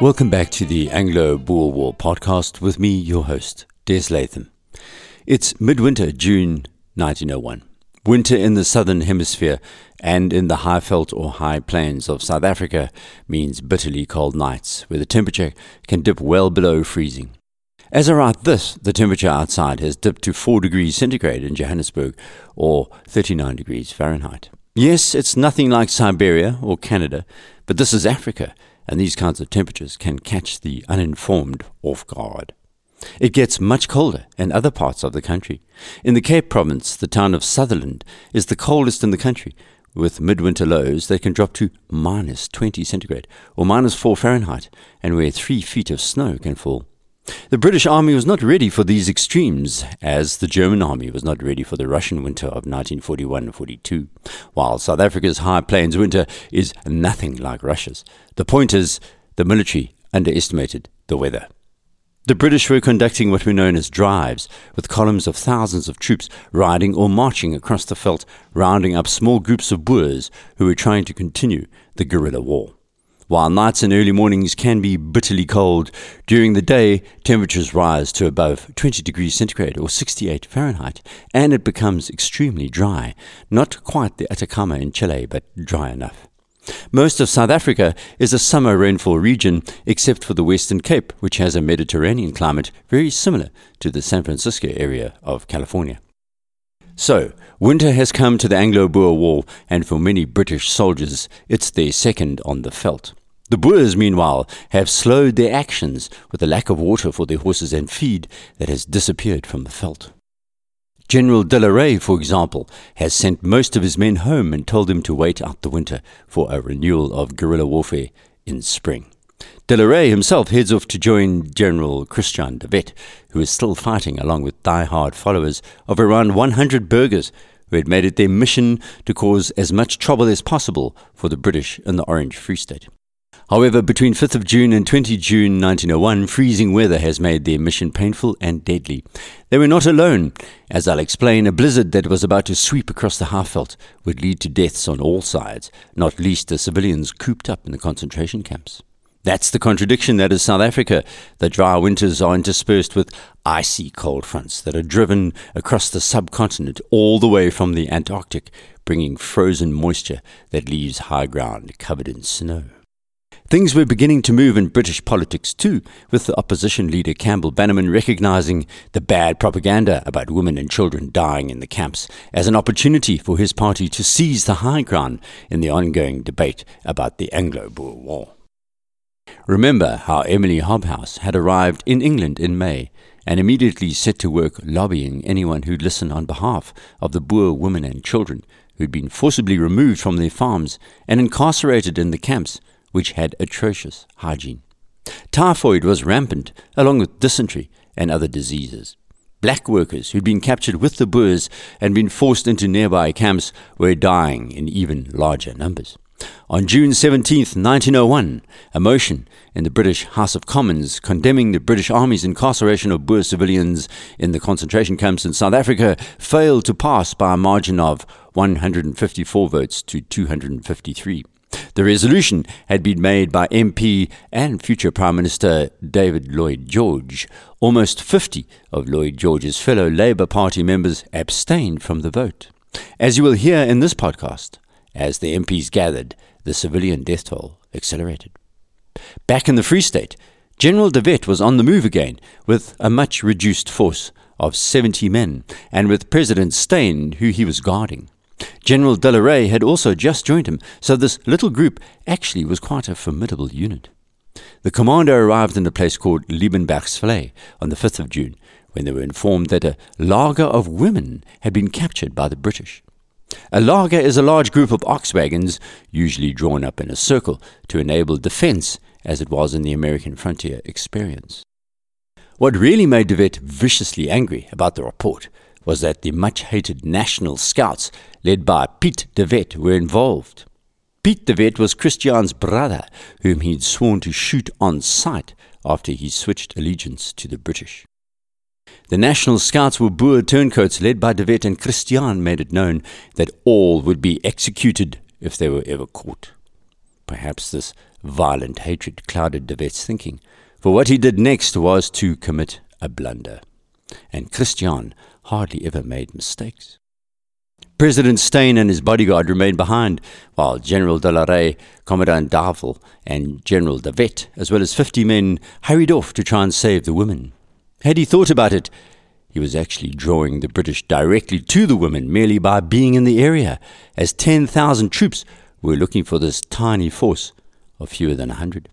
Welcome back to the Anglo Boer War podcast with me, your host, Des Latham. It's midwinter, June 1901. Winter in the southern hemisphere and in the high veld or high plains of South Africa means bitterly cold nights where the temperature can dip well below freezing. As I write this, the temperature outside has dipped to 4 degrees centigrade in Johannesburg or 39 degrees Fahrenheit. Yes, it's nothing like Siberia or Canada, but this is Africa, and these kinds of temperatures can catch the uninformed off guard. It gets much colder in other parts of the country. In the Cape Province, the town of Sutherland is the coldest in the country, with midwinter lows that can drop to minus 20 centigrade or minus 4 Fahrenheit, and where three feet of snow can fall. The British Army was not ready for these extremes, as the German Army was not ready for the Russian winter of 1941 42, while South Africa's High Plains winter is nothing like Russia's. The point is, the military underestimated the weather. The British were conducting what were known as drives, with columns of thousands of troops riding or marching across the veldt, rounding up small groups of Boers who were trying to continue the guerrilla war. While nights and early mornings can be bitterly cold, during the day temperatures rise to above 20 degrees centigrade or 68 Fahrenheit, and it becomes extremely dry. Not quite the Atacama in Chile, but dry enough. Most of South Africa is a summer rainfall region, except for the Western Cape, which has a Mediterranean climate very similar to the San Francisco area of California. So, winter has come to the Anglo Boer War, and for many British soldiers, it's their second on the veldt. The Boers, meanwhile, have slowed their actions with the lack of water for their horses and feed that has disappeared from the veldt. General De la Rey, for example, has sent most of his men home and told them to wait out the winter for a renewal of guerrilla warfare in spring. De la Rey himself heads off to join General Christian de Wet, who is still fighting along with die-hard followers of around 100 burghers who had made it their mission to cause as much trouble as possible for the British in the Orange Free State. However, between 5th of June and 20 June 1901, freezing weather has made their mission painful and deadly. They were not alone. As I'll explain, a blizzard that was about to sweep across the Highveld would lead to deaths on all sides, not least the civilians cooped up in the concentration camps. That's the contradiction that is South Africa. The dry winters are interspersed with icy cold fronts that are driven across the subcontinent all the way from the Antarctic, bringing frozen moisture that leaves high ground covered in snow. Things were beginning to move in British politics too, with the opposition leader Campbell Bannerman recognizing the bad propaganda about women and children dying in the camps as an opportunity for his party to seize the high ground in the ongoing debate about the Anglo Boer War. Remember how Emily Hobhouse had arrived in England in May and immediately set to work lobbying anyone who'd listen on behalf of the Boer women and children who'd been forcibly removed from their farms and incarcerated in the camps which had atrocious hygiene. Typhoid was rampant, along with dysentery and other diseases. Black workers who'd been captured with the Boers and been forced into nearby camps were dying in even larger numbers. On June 17, 1901, a motion in the British House of Commons condemning the British Army's incarceration of Boer civilians in the concentration camps in South Africa failed to pass by a margin of 154 votes to 253. The resolution had been made by MP and future Prime Minister David Lloyd George. Almost 50 of Lloyd George's fellow Labour Party members abstained from the vote. As you will hear in this podcast, as the MPs gathered, the civilian death toll accelerated. Back in the Free State, General de Wet was on the move again with a much reduced force of 70 men and with President Steyn, who he was guarding. General De had also just joined him, so this little group actually was quite a formidable unit. The commander arrived in a place called Liebenbergsvlei on the 5th of June, when they were informed that a laager of women had been captured by the British. A laager is a large group of ox wagons, usually drawn up in a circle, to enable defense, as it was in the American frontier experience. What really made De Wet viciously angry about the report was that the much hated National Scouts, led by Piet de Wet, were involved. Piet de Wet was Christian's brother, whom he'd sworn to shoot on sight after he switched allegiance to the British. The National Scouts were Boer turncoats led by de Wet, and Christian made it known that all would be executed if they were ever caught. Perhaps this violent hatred clouded de Wet's thinking, for what he did next was to commit a blunder. And Christian hardly ever made mistakes. President Steyn and his bodyguard remained behind, while General de la Rey, Commandant Davel, and General de Wet, as well as fifty men, hurried off to try and save the women. Had he thought about it, he was actually drawing the British directly to the women merely by being in the area, as 10,000 troops were looking for this tiny force of fewer than a hundred.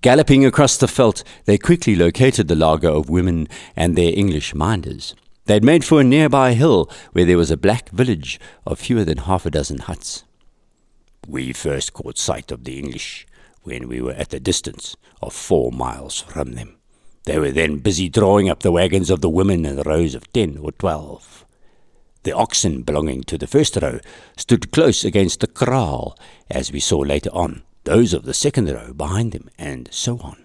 Galloping across the veldt, they quickly located the laager of women and their English minders. They had made for a nearby hill where there was a black village of fewer than half a dozen huts. We first caught sight of the English when we were at the distance of four miles from them. They were then busy drawing up the wagons of the women in rows of ten or twelve. The oxen belonging to the first row stood close against the kraal, as we saw later on, those of the second row behind them, and so on.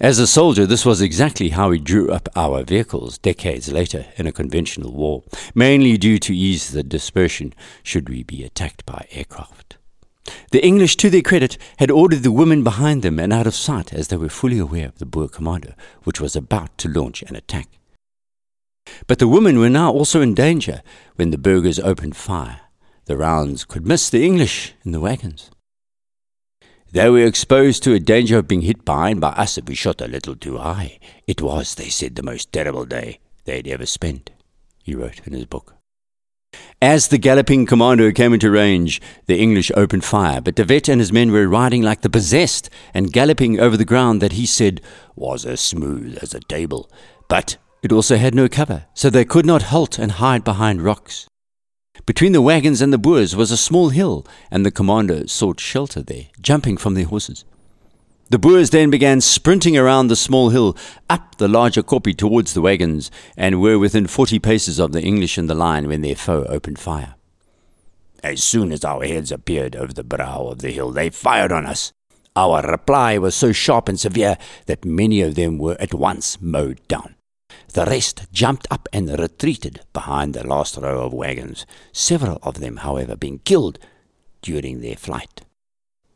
As a soldier, this was exactly how we drew up our vehicles decades later in a conventional war, mainly due to ease the dispersion should we be attacked by aircraft. The English, to their credit, had ordered the women behind them and out of sight as they were fully aware of the Boer commander, which was about to launch an attack. But the women were now also in danger when the burghers opened fire. The rounds could miss the English in the wagons. They were exposed to a danger of being hit behind by us if we shot a little too high. It was, they said, the most terrible day they'd ever spent, he wrote in his book. As the galloping commando came into range, the English opened fire, but De Wet and his men were riding like the possessed and galloping over the ground that he said was as smooth as a table. But it also had no cover, so they could not halt and hide behind rocks. Between the wagons and the Boers was a small hill, and the commander sought shelter there, jumping from their horses. The Boers then began sprinting around the small hill, up the larger kopje towards the wagons, and were within forty paces of the English in the line when their foe opened fire. As soon as our heads appeared over the brow of the hill, they fired on us. Our reply was so sharp and severe that many of them were at once mowed down. The rest jumped up and retreated behind the last row of wagons, several of them, however, being killed during their flight.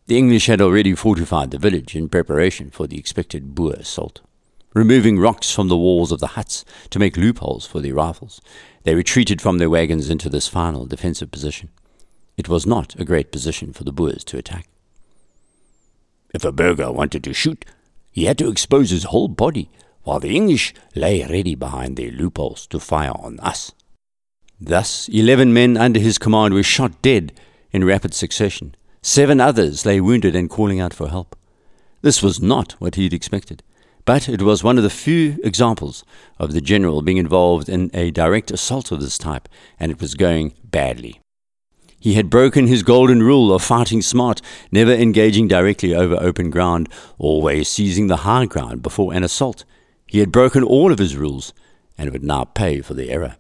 The English had already fortified the village in preparation for the expected Boer assault. Removing rocks from the walls of the huts to make loopholes for their rifles, they retreated from their wagons into this final defensive position. It was not a great position for the Boers to attack. If a burgher wanted to shoot, he had to expose his whole body while the English lay ready behind their loopholes to fire on us. Thus, eleven men under his command were shot dead in rapid succession. Seven others lay wounded and calling out for help. This was not what he had expected, but it was one of the few examples of the general being involved in a direct assault of this type, and it was going badly. He had broken his golden rule of fighting smart, never engaging directly over open ground, always seizing the high ground before an assault, he had broken all of his rules and would now pay for the error.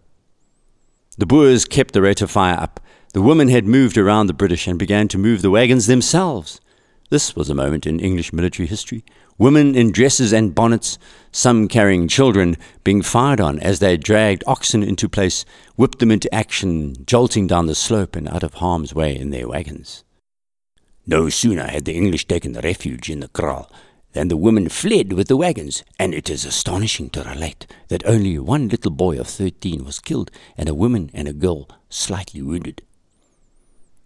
The Boers kept the rate of fire up. The women had moved around the British and began to move the wagons themselves. This was a moment in English military history. Women in dresses and bonnets, some carrying children, being fired on as they dragged oxen into place, whipped them into action, jolting down the slope and out of harm's way in their wagons. No sooner had the English taken refuge in the kraal then the women fled with the wagons, and it is astonishing to relate that only one little boy of thirteen was killed, and a woman and a girl slightly wounded.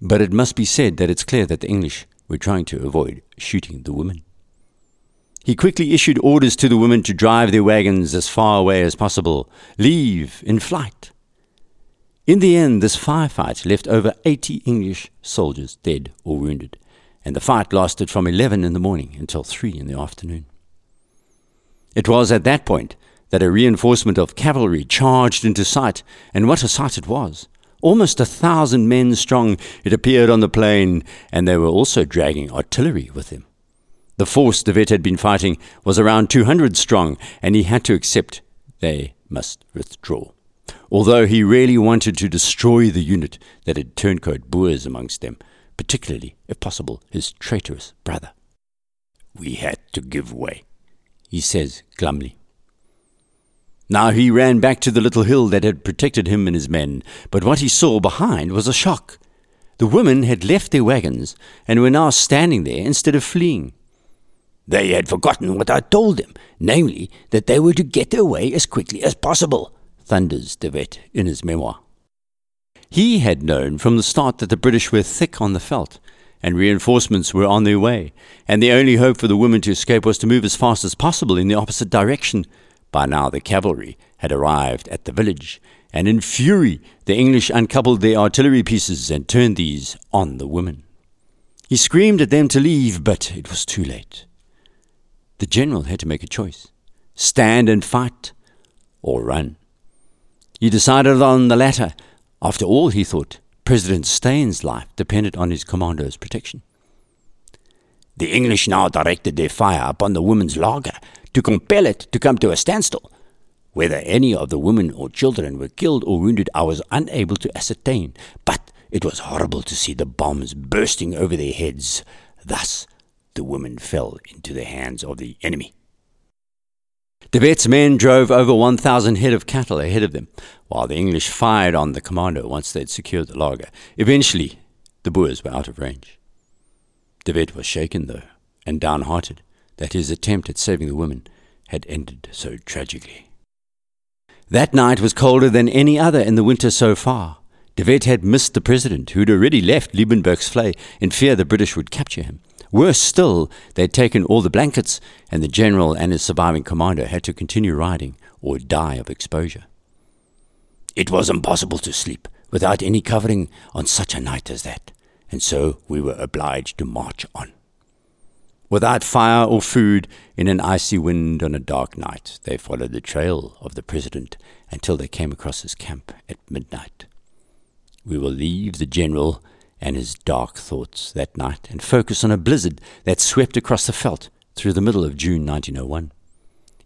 But it must be said that it's clear that the English were trying to avoid shooting the women. He quickly issued orders to the women to drive their wagons as far away as possible, leave in flight. In the end, this firefight left over 80 English soldiers dead or wounded and the fight lasted from 11 in the morning until 3 in the afternoon. It was at that point that a reinforcement of cavalry charged into sight, and what a sight it was! Almost a thousand men strong, it appeared on the plain, and they were also dragging artillery with them. The force De Wet had been fighting was around 200 strong, and he had to accept they must withdraw. Although he really wanted to destroy the unit that had turncoat Boers amongst them, particularly, if possible, his traitorous brother. We had to give way, he says glumly. Now he ran back to the little hill that had protected him and his men, but what he saw behind was a shock. The women had left their wagons and were now standing there instead of fleeing. They had forgotten what I told them, namely that they were to get away as quickly as possible, thunders De Wet in his memoir. He had known from the start that the British were thick on the veldt and reinforcements were on their way, and the only hope for the women to escape was to move as fast as possible in the opposite direction. By now the cavalry had arrived at the village, and in fury the English uncoupled their artillery pieces and turned these on the women. He screamed at them to leave, but it was too late. The general had to make a choice stand and fight, or run. He decided on the latter. After all, he thought, President Steyn's life depended on his commando's protection. The English now directed their fire upon the women's laager to compel it to come to a standstill. Whether any of the women or children were killed or wounded, I was unable to ascertain, but it was horrible to see the bombs bursting over their heads. Thus, the women fell into the hands of the enemy. De Wet's men drove over 1,000 head of cattle ahead of them, while the English fired on the commando once they'd secured the laager. Eventually, the Boers were out of range. De Wet was shaken, though, and downhearted that his attempt at saving the women had ended so tragically. That night was colder than any other in the winter so far. De Wet had missed the president, who'd already left Liebenbergsvlei in fear the British would capture him. Worse still, they'd taken all the blankets, and the general and his surviving commander had to continue riding or die of exposure. It was impossible to sleep without any covering on such a night as that, and so we were obliged to march on. Without fire or food, in an icy wind on a dark night, they followed the trail of the president until they came across his camp at midnight. We will leave the general and his dark thoughts that night and focus on a blizzard that swept across the veldt through the middle of June 1901.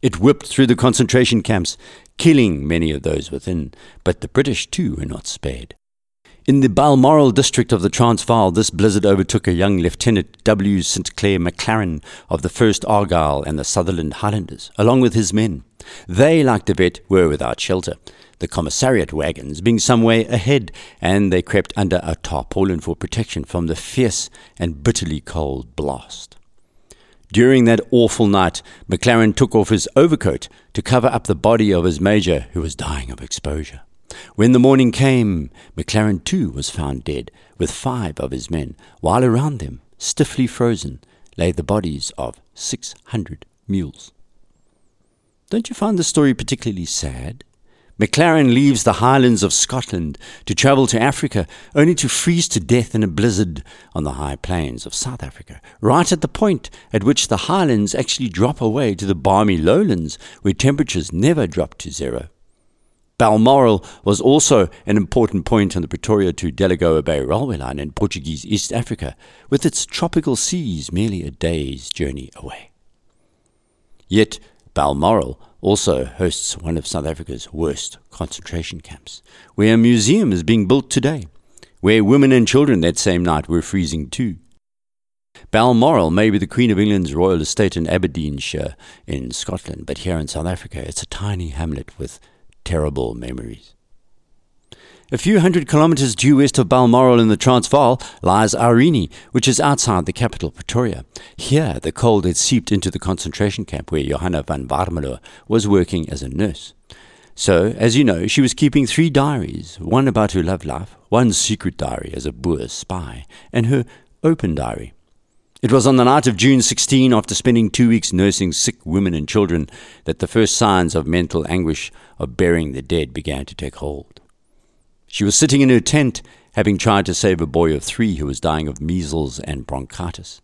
It whipped through the concentration camps, killing many of those within, but the British too were not spared. In the Balmoral district of the Transvaal, this blizzard overtook a young Lieutenant W. St. Clair McLaren of the 1st Argyll and the Sutherland Highlanders, along with his men. They, like De Wet, were without shelter, the commissariat wagons being some way ahead, and they crept under a tarpaulin for protection from the fierce and bitterly cold blast. During that awful night, McLaren took off his overcoat to cover up the body of his major who was dying of exposure. When the morning came, McLaren too was found dead, with five of his men, while around them, stiffly frozen, lay the bodies of six hundred mules. Don't you find the story particularly sad? McLaren leaves the highlands of Scotland to travel to Africa, only to freeze to death in a blizzard on the high plains of South Africa, right at the point at which the highlands actually drop away to the balmy lowlands, where temperatures never drop to zero. Balmoral was also an important point on the Pretoria to Delagoa Bay railway line in Portuguese East Africa, with its tropical seas merely a day's journey away. Yet Balmoral also hosts one of South Africa's worst concentration camps, where a museum is being built today, where women and children that same night were freezing too. Balmoral may be the Queen of England's royal estate in Aberdeenshire in Scotland, but here in South Africa it's a tiny hamlet with terrible memories. A few hundred kilometres due west of Balmoral in the Transvaal lies Irene, which is outside the capital, Pretoria. Here, the cold had seeped into the concentration camp where Johanna van Warmelo was working as a nurse. So, as you know, she was keeping three diaries one about her love life, one secret diary as a Boer spy, and her open diary. It was on the night of June 16, after spending two weeks nursing sick women and children, that the first signs of mental anguish of burying the dead began to take hold. She was sitting in her tent, having tried to save a boy of three who was dying of measles and bronchitis.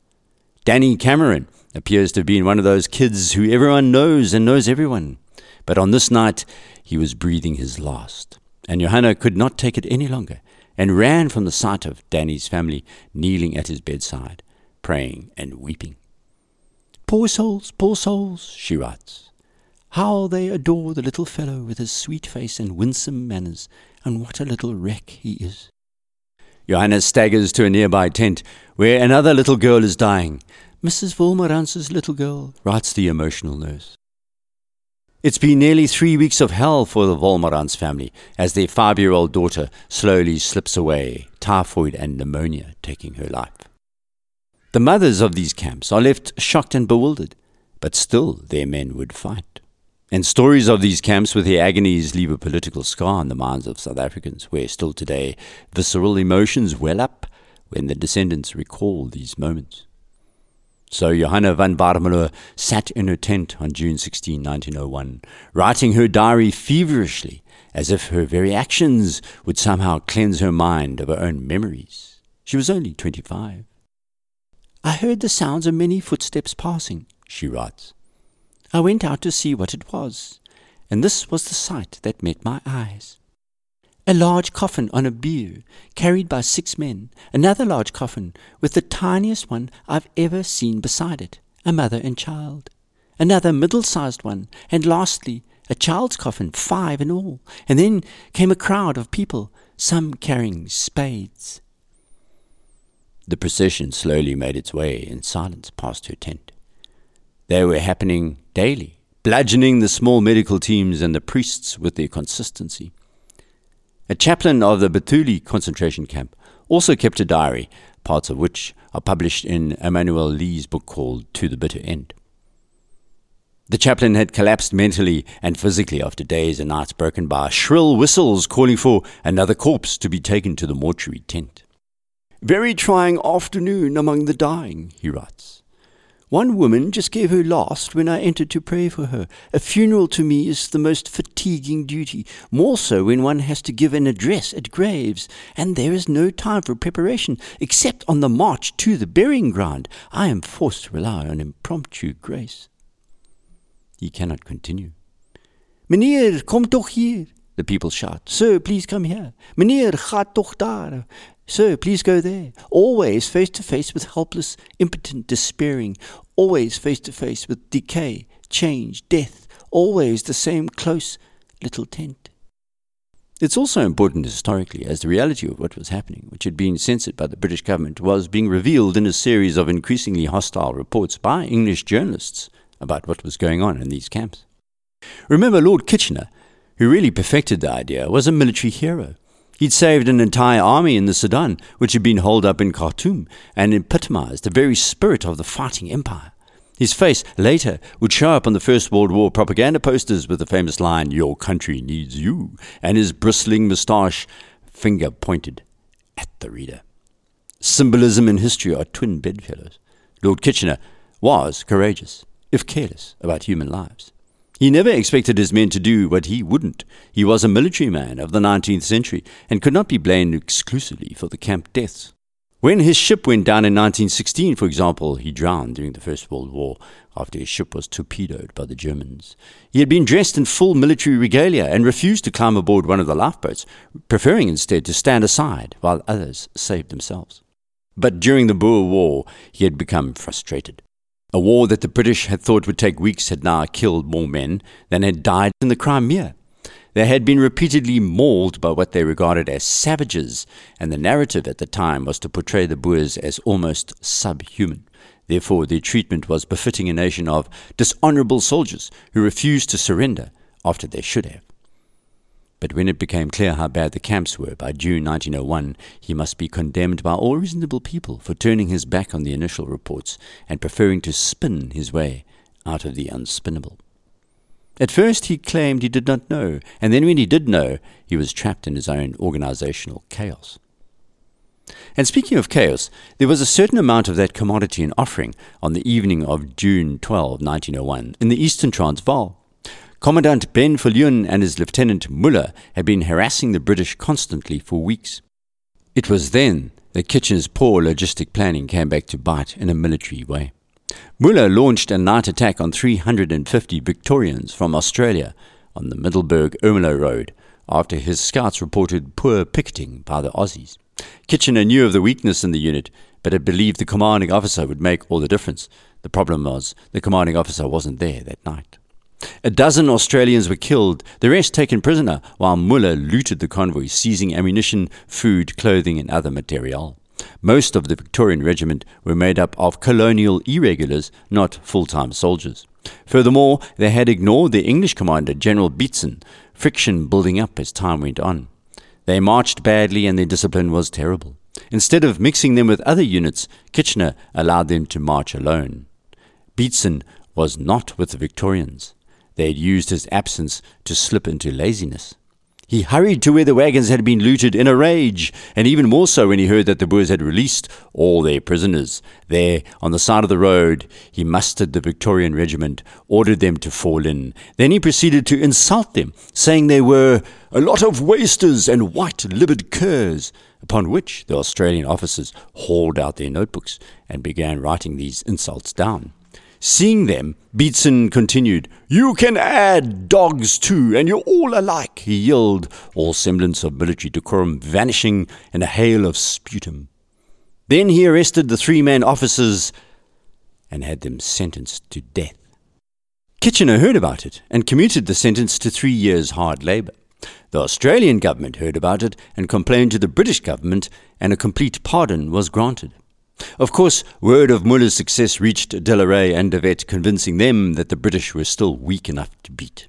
Danny Cameron appears to have been one of those kids who everyone knows and knows everyone. But on this night, he was breathing his last. And Johanna could not take it any longer and ran from the sight of Danny's family kneeling at his bedside, praying and weeping. Poor souls, poor souls, she writes. How they adore the little fellow with his sweet face and winsome manners, and what a little wreck he is. Johannes staggers to a nearby tent where another little girl is dying. Mrs. Wolmarans's little girl, writes the emotional nurse. It's been nearly three weeks of hell for the Wolmarans family as their five year old daughter slowly slips away, typhoid and pneumonia taking her life. The mothers of these camps are left shocked and bewildered, but still their men would fight. And stories of these camps with their agonies leave a political scar in the minds of South Africans, where still today visceral emotions well up when the descendants recall these moments. So Johanna van Warmelo sat in her tent on June 16, 1901, writing her diary feverishly, as if her very actions would somehow cleanse her mind of her own memories. She was only 25. I heard the sounds of many footsteps passing, she writes. I went out to see what it was, and this was the sight that met my eyes. A large coffin on a bier, carried by six men, another large coffin with the tiniest one I've ever seen beside it, a mother and child, another middle sized one, and lastly, a child's coffin, five in all, and then came a crowd of people, some carrying spades. The procession slowly made its way in silence past her tent. They were happening daily, bludgeoning the small medical teams and the priests with their consistency. A chaplain of the Bethuli concentration camp also kept a diary, parts of which are published in Emanoel Lee's book called To the Bitter End. The chaplain had collapsed mentally and physically after days and nights broken by shrill whistles calling for another corpse to be taken to the mortuary tent. Very trying afternoon among the dying, he writes. One woman just gave her last when I entered to pray for her. A funeral to me is the most fatiguing duty, more so when one has to give an address at graves, and there is no time for preparation except on the march to the burying ground. I am forced to rely on impromptu grace. He cannot continue. Meneer, kom toch hier, the people shout. Sir, please come here. Meneer, ga toch daar. Sir, please go there. Always face to face with helpless, impotent, despairing. Always face to face with decay, change, death. Always the same close little tent. It's also important historically, as the reality of what was happening, which had been censored by the British government, was being revealed in a series of increasingly hostile reports by English journalists about what was going on in these camps. Remember, Lord Kitchener, who really perfected the idea, was a military hero. He'd saved an entire army in the Sudan, which had been holed up in Khartoum, and epitomized the very spirit of the fighting empire. His face later would show up on the First World War propaganda posters with the famous line, Your country needs you, and his bristling moustache finger pointed at the reader. Symbolism and history are twin bedfellows. Lord Kitchener was courageous, if careless, about human lives. He never expected his men to do what he wouldn't. He was a military man of the 19th century and could not be blamed exclusively for the camp deaths. When his ship went down in 1916, for example, he drowned during the First World War after his ship was torpedoed by the Germans. He had been dressed in full military regalia and refused to climb aboard one of the lifeboats, preferring instead to stand aside while others saved themselves. But during the Boer War, he had become frustrated. A war that the British had thought would take weeks had now killed more men than had died in the Crimea. They had been repeatedly mauled by what they regarded as savages, and the narrative at the time was to portray the Boers as almost subhuman. Therefore, their treatment was befitting a nation of dishonorable soldiers who refused to surrender after they should have. But when it became clear how bad the camps were by June 1901, he must be condemned by all reasonable people for turning his back on the initial reports and preferring to spin his way out of the unspinnable. At first he claimed he did not know, and then when he did know, he was trapped in his own organizational chaos. And speaking of chaos, there was a certain amount of that commodity in offering on the evening of June 12, 1901, in the eastern Transvaal. Commandant Ben Viljoen and his Lieutenant Muller had been harassing the British constantly for weeks. It was then that Kitchener's poor logistic planning came back to bite in a military way. Muller launched a night attack on 350 Victorians from Australia on the Middelburg Ermelo Road after his scouts reported poor picketing by the Aussies. Kitchener knew of the weakness in the unit, but had believed the commanding officer would make all the difference. The problem was the commanding officer wasn't there that night. A dozen Australians were killed, the rest taken prisoner, while Muller looted the convoy, seizing ammunition, food, clothing, and other material. Most of the Victorian regiment were made up of colonial irregulars, not full time soldiers. Furthermore, they had ignored their English commander, General Beatson, friction building up as time went on. They marched badly and their discipline was terrible. Instead of mixing them with other units, Kitchener allowed them to march alone. Beatson was not with the Victorians. They had used his absence to slip into laziness. He hurried to where the wagons had been looted in a rage, and even more so when he heard that the Boers had released all their prisoners. There, on the side of the road, he mustered the Victorian regiment, ordered them to fall in. Then he proceeded to insult them, saying they were a lot of wasters and white livered curs, upon which the Australian officers hauled out their notebooks and began writing these insults down. Seeing them, Beatson continued, You can add dogs too, and you're all alike, he yelled, all semblance of military decorum vanishing in a hail of sputum. Then he arrested the three men officers and had them sentenced to death. Kitchener heard about it and commuted the sentence to three years' hard labour. The Australian government heard about it and complained to the British government, and a complete pardon was granted. Of course, word of Muller's success reached De la Rey and De Wet, convincing them that the British were still weak enough to beat.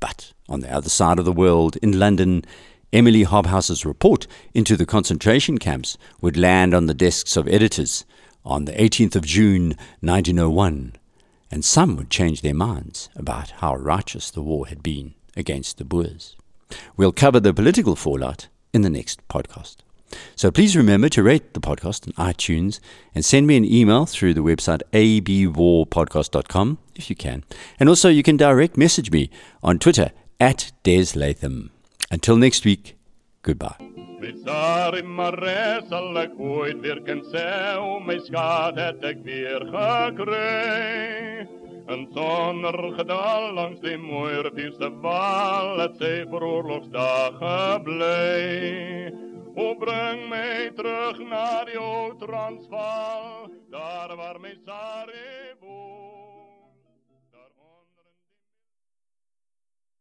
But on the other side of the world, in London, Emily Hobhouse's report into the concentration camps would land on the desks of editors on the 18th of June 1901, and some would change their minds about how righteous the war had been against the Boers. We'll cover the political fallout in the next podcast. So please remember to rate the podcast on iTunes and send me an email through the website abwarpodcast.com if you can. And also you can direct message me on Twitter at Des Latham. Until next week, goodbye. En gedal langs die val, het. O breng mij terug naar jouw Transvaal, daar waar mijn Sarajevo.